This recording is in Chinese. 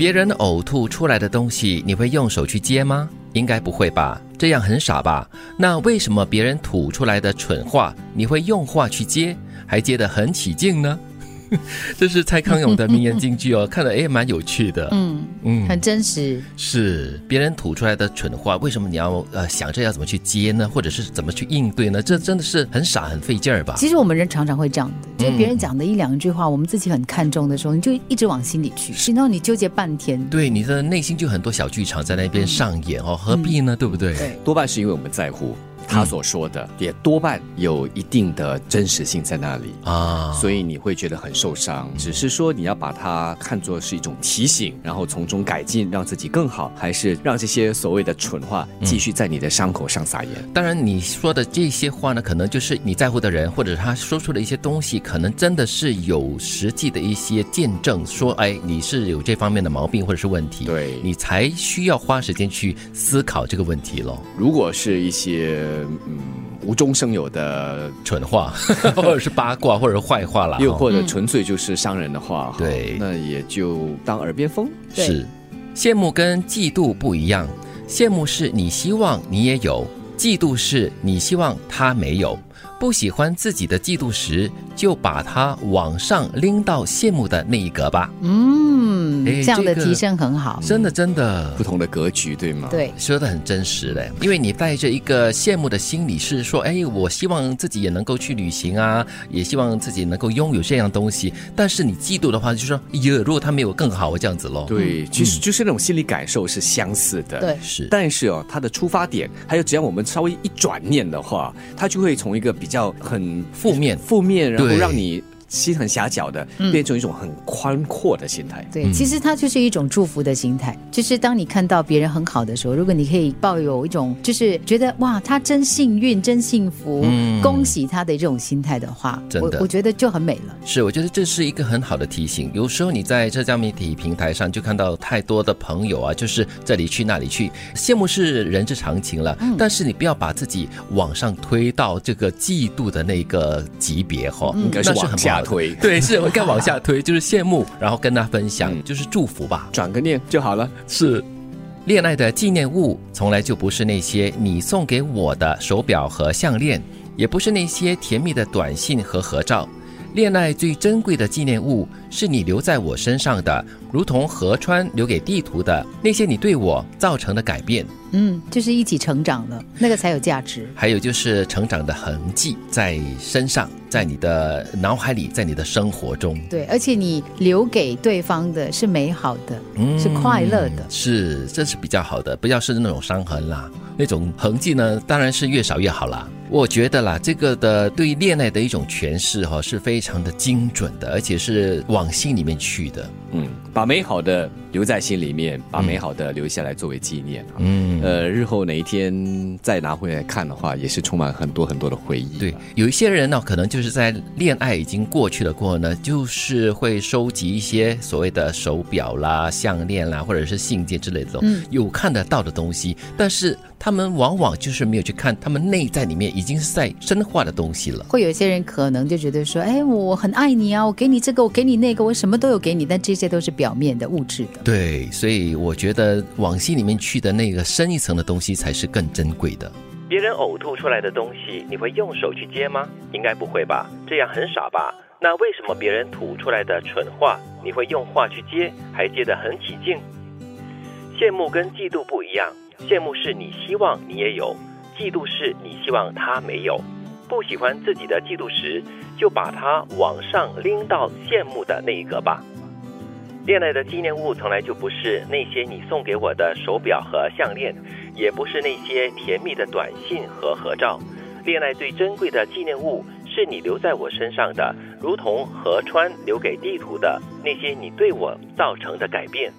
别人呕吐出来的东西，你会用手去接吗？应该不会吧，这样很傻吧？那为什么别人吐出来的蠢话，你会用话去接，还接得很起劲呢？这是蔡康永的名言金句哦，看了哎蛮有趣的。嗯嗯，很真实。是别人吐出来的蠢话，为什么你要呃想着要怎么去接呢？或者是怎么去应对呢？这真的是很傻很费劲儿吧？其实我们人常常会这样的，就是别人讲的一两句话，我们自己很看重的时候，你就一直往心里去，然后你纠结半天。对，你的内心就很多小剧场在那边上演哦，何必呢？对不对？对，多半是因为我们在乎。他所说的也多半有一定的真实性在那里啊，所以你会觉得很受伤。只是说你要把它看作是一种提醒，然后从中改进，让自己更好，还是让这些所谓的蠢话继续在你的伤口上撒盐？当然，你说的这些话呢，可能就是你在乎的人，或者他说出的一些东西，可能真的是有实际的一些见证，说哎，你是有这方面的毛病或者是问题，对你才需要花时间去思考这个问题喽。如果是一些。嗯，无中生有的。蠢话，或者是八卦，或者是坏话了，又或者纯粹就是伤人的话，对，那也就当耳边风。是，羡慕跟嫉妒不一样，羡慕是你希望你也有，嫉妒是你希望他没有。不喜欢自己的嫉妒时，就把它往上拎到羡慕的那一格吧。嗯，这样的提升很好，真的真的不同的格局，对吗？对，说的很真实嘞。因为你带着一个羡慕的心理，是说，哎，我希望自己也能够去旅行啊，也希望自己能够拥有这样东西。但是你嫉妒的话，就说，呀，如果他没有更好，这样子喽。对，其实就是那种心理感受是相似的。对，是。但是哦，他的出发点，还有只要我们稍微一转念的话，他就会从一个比较很负面、负面，然后让你。心很狭小的，变成一种很宽阔的心态。对，其实它就是一种祝福的心态。就是当你看到别人很好的时候，如果你可以抱有一种就是觉得哇，他真幸运、真幸福，恭喜他的这种心态的话，真我我觉得就很美了。是，我觉得这是一个很好的提醒。有时候你在社交媒体平台上就看到太多的朋友啊，就是这里去那里去，羡慕是人之常情了。但是你不要把自己往上推到这个嫉妒的那个级别哈，应该是往下。推 对是，我该往下推，就是羡慕，然后跟他分享，就是祝福吧，转个念就好了。是，恋爱的纪念物从来就不是那些你送给我的手表和项链，也不是那些甜蜜的短信和合照。恋爱最珍贵的纪念物是你留在我身上的，如同河川留给地图的那些你对我造成的改变。嗯，就是一起成长了，那个才有价值。还有就是成长的痕迹在身上，在你的脑海里，在你的生活中。对，而且你留给对方的是美好的，是快乐的，是这是比较好的，不要是那种伤痕啦。那种痕迹呢，当然是越少越好啦。我觉得啦，这个的对恋爱的一种诠释哈，是非常的精准的，而且是往心里面去的。嗯，把美好的留在心里面，把美好的留下来作为纪念。嗯，呃，日后哪一天再拿回来看的话，也是充满很多很多的回忆。对，有一些人呢，可能就是在恋爱已经过去了过后呢，就是会收集一些所谓的手表啦、项链啦，或者是信件之类的，嗯，有看得到的东西，但是。他们往往就是没有去看他们内在里面已经是在深化的东西了。会有一些人可能就觉得说，哎，我很爱你啊，我给你这个，我给你那个，我什么都有给你，但这些都是表面的物质的。对，所以我觉得往心里面去的那个深一层的东西才是更珍贵的。别人呕吐出来的东西，你会用手去接吗？应该不会吧，这样很傻吧？那为什么别人吐出来的蠢话，你会用话去接，还接得很起劲？羡慕跟嫉妒不一样。羡慕是你希望你也有，嫉妒是你希望他没有。不喜欢自己的嫉妒时，就把它往上拎到羡慕的那一个吧。恋爱的纪念物从来就不是那些你送给我的手表和项链，也不是那些甜蜜的短信和合照。恋爱最珍贵的纪念物是你留在我身上的，如同河川留给地图的那些你对我造成的改变。